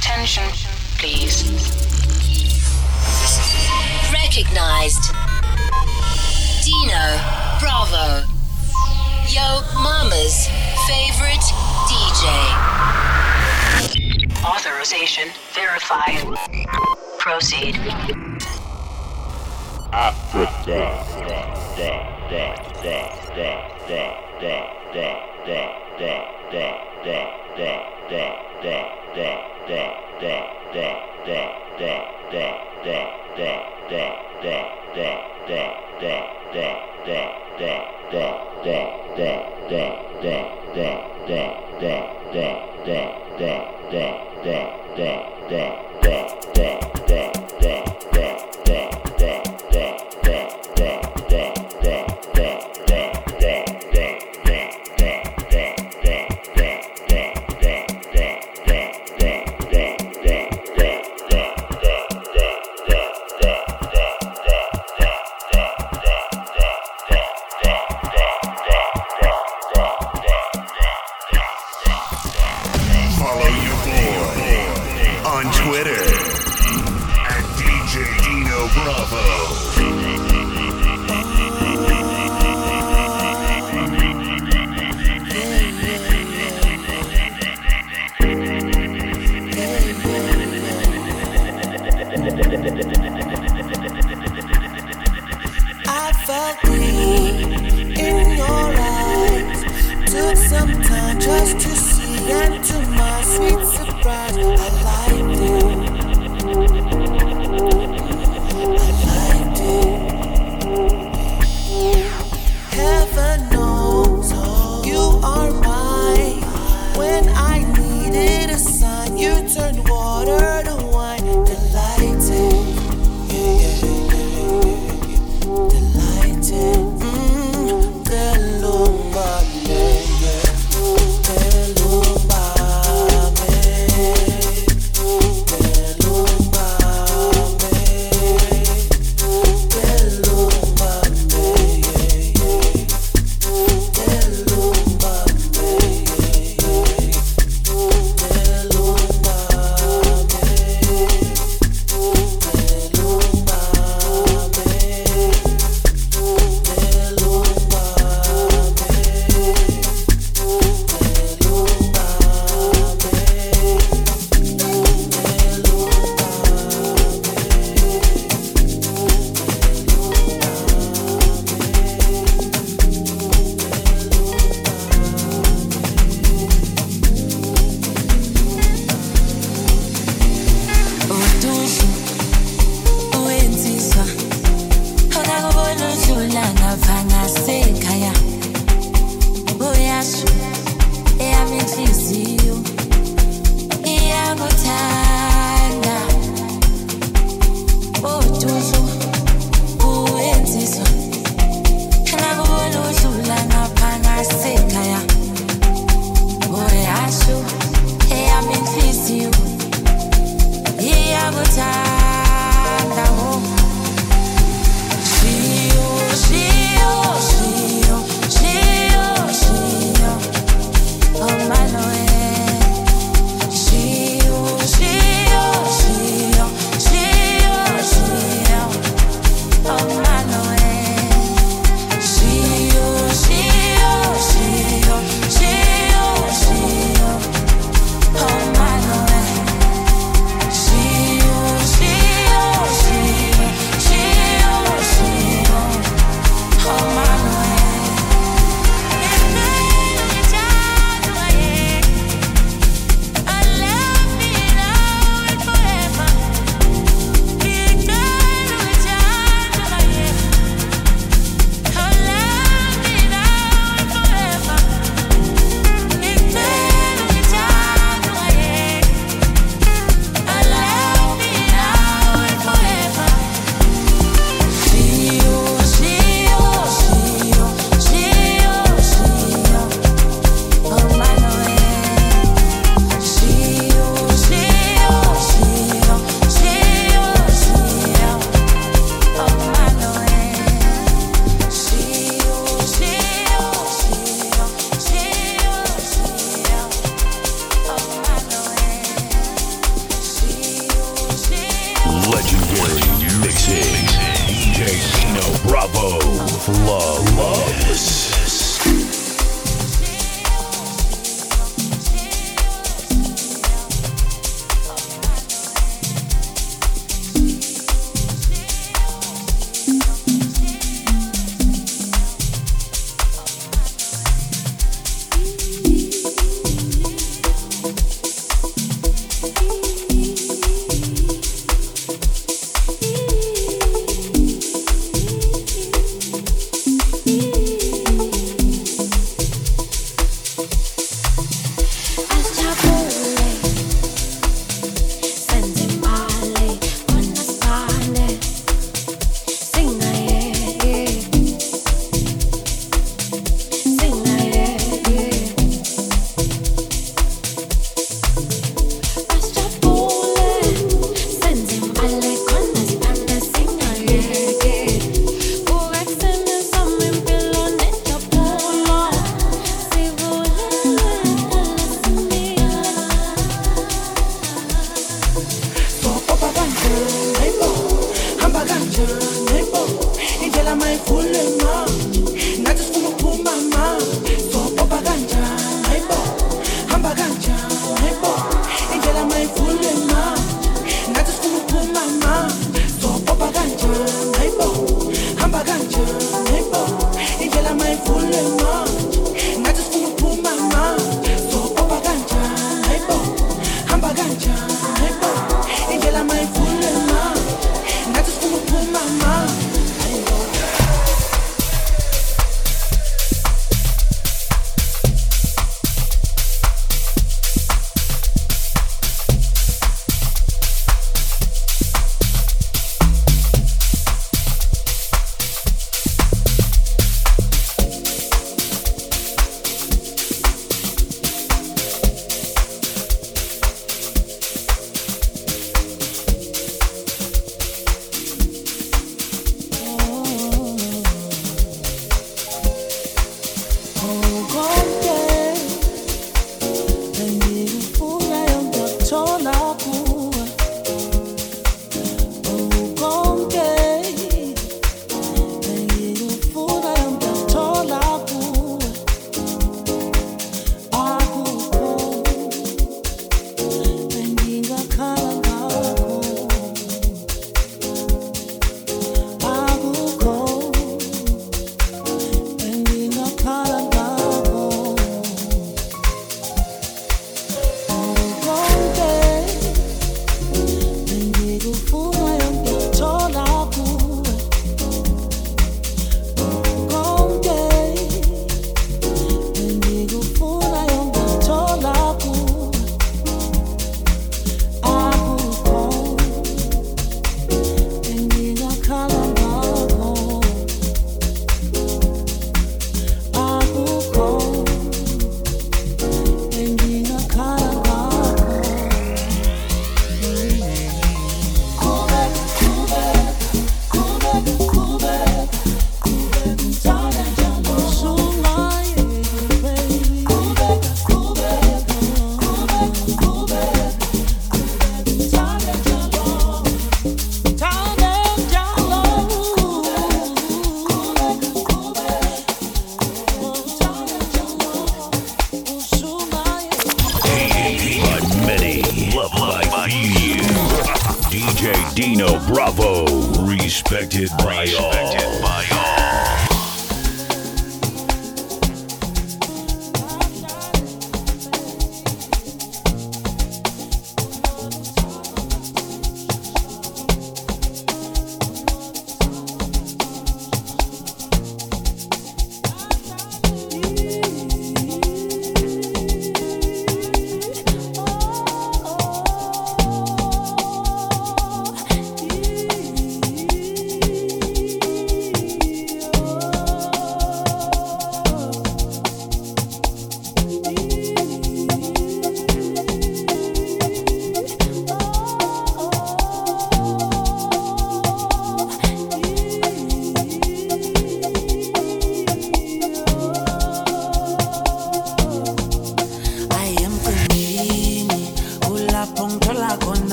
Attention, please. Recognized. Dino Bravo. Yo Mama's favorite DJ. Authorization verified. Proceed. Africa. Africa.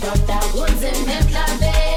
Doctor, dot, woods and hip,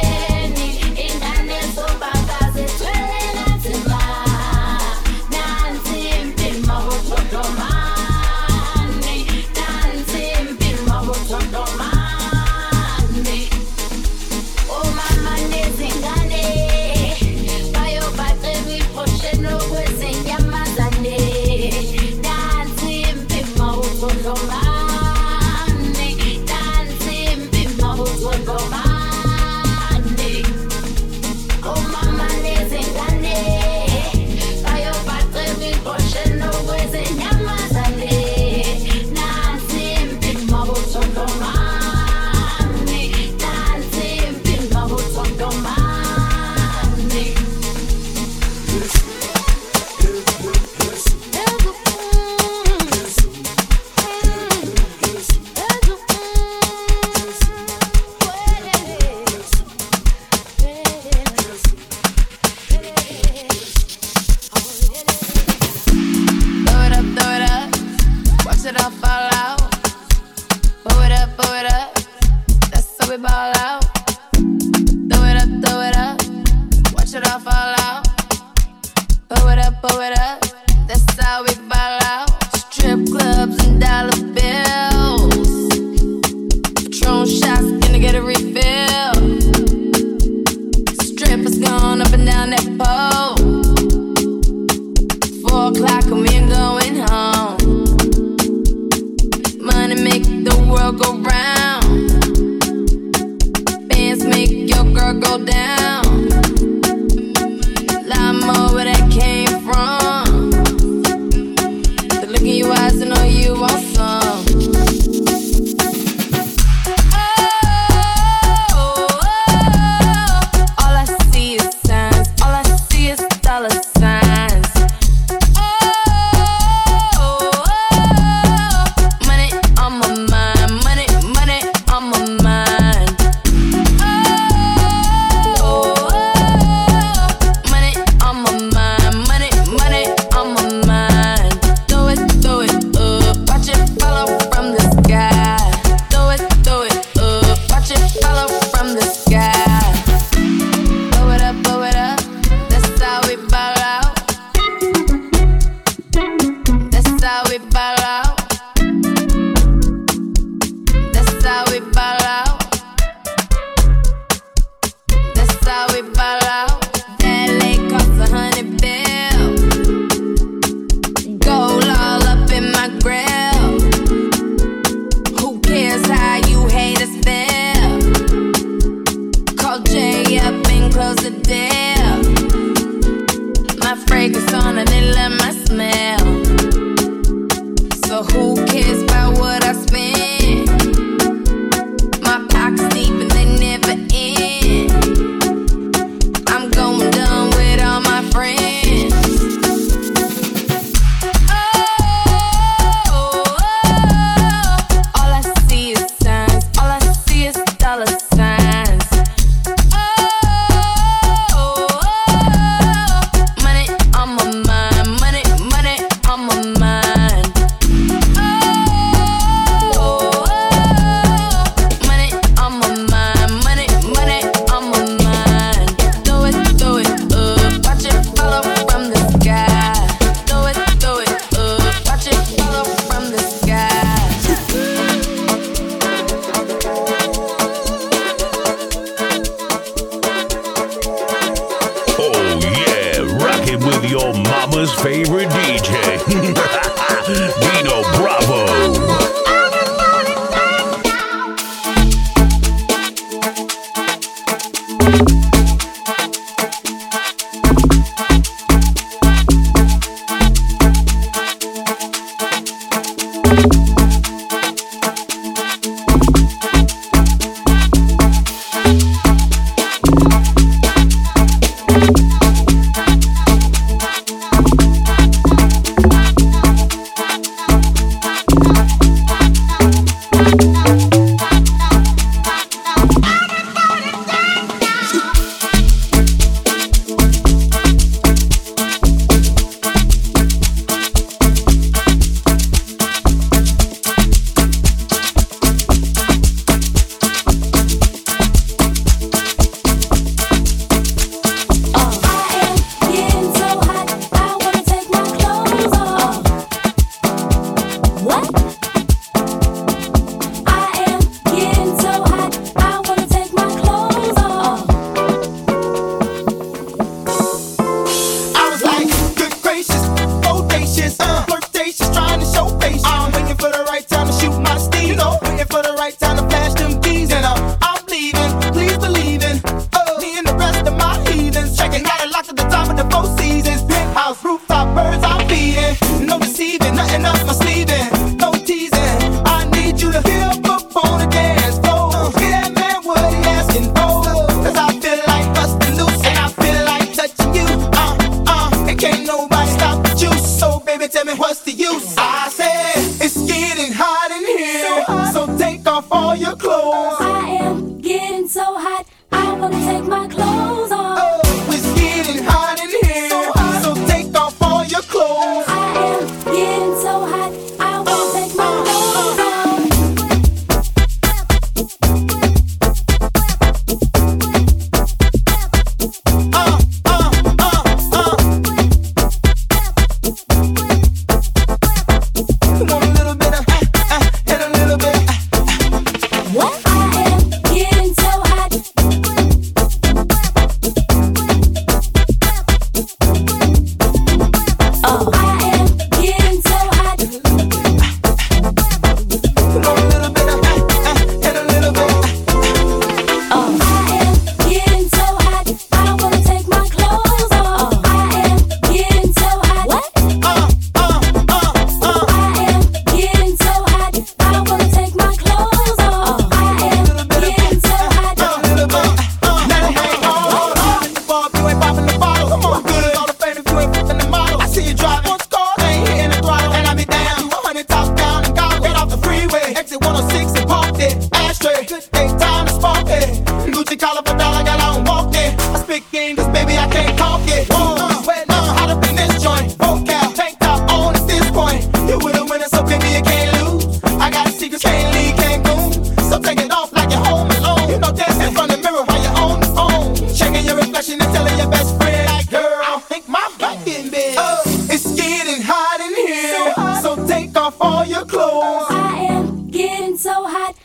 off all your clothes. I am getting so hot.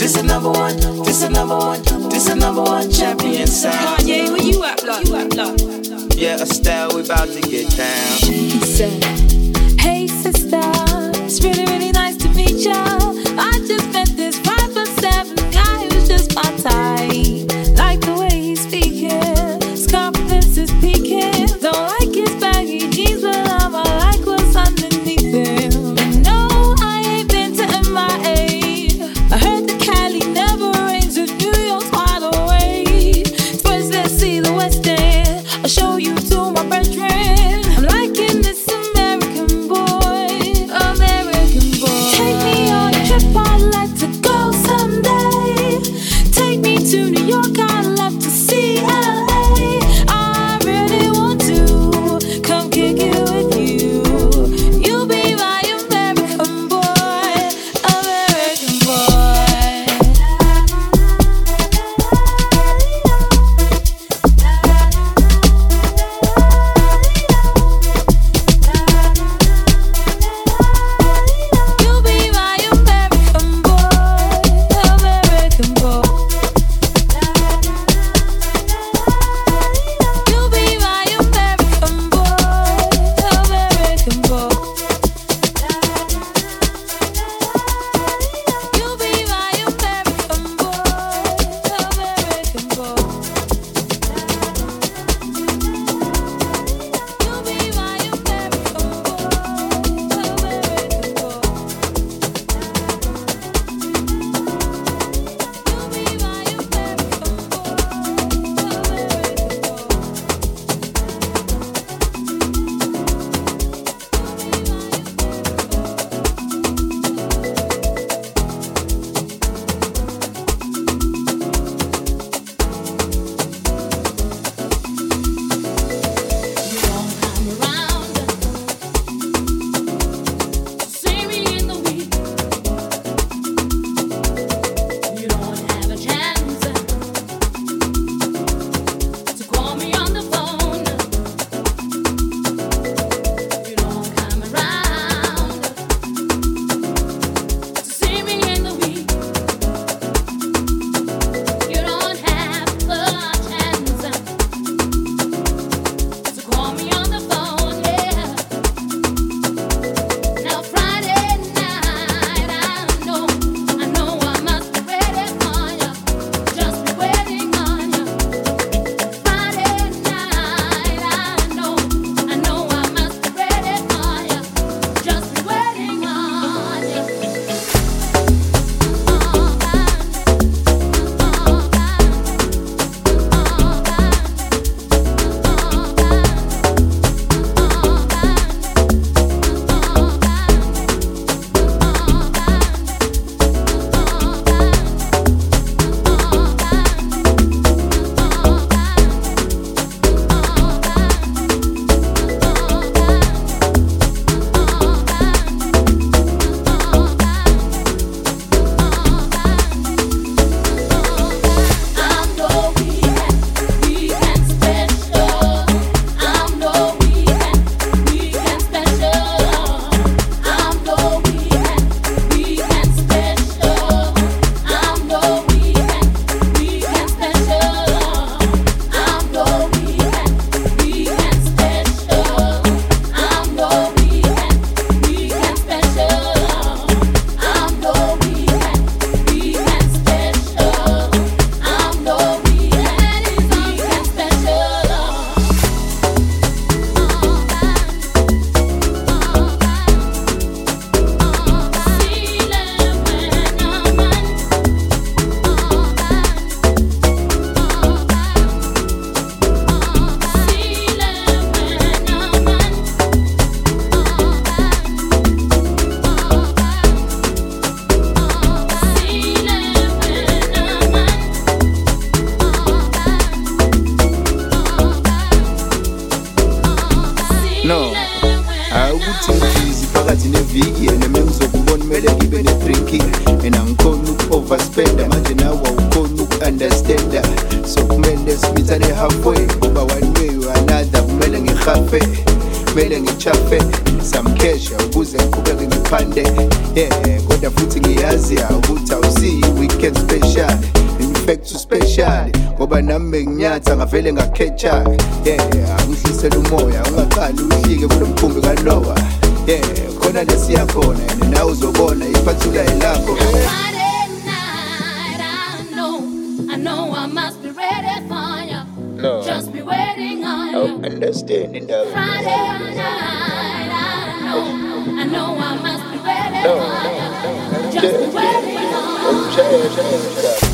This is number one, this is number one, this is number one champion sound. Kanye, where you at, block? You at, block? Yeah, Estelle, we about to get down. She said, Hey, sister, it's really, really nice to meet ya. I just uku-understanda so kumele simithane halfway ngoba one way or another kumele ngihafe kumele ngichafe samkhesha ukuze ngiqhubeke ngiphande. Yeah kodwa futhi ngiyazi ukuthi awusiyi weekend special in fact special ngoba nami benginyatha ngavele ngakhetha. Yeah angihlisela umoya ungaqali uhlike kulo mkhumbi kanowa. Yeah khona lesiya khona and nawe uzobona iphathula elakho Friday know I must be ready for you. No. Just be waiting on you. understand indaba Friday night, I know, I know I must be ready No, for you. no, Just be waiting on you.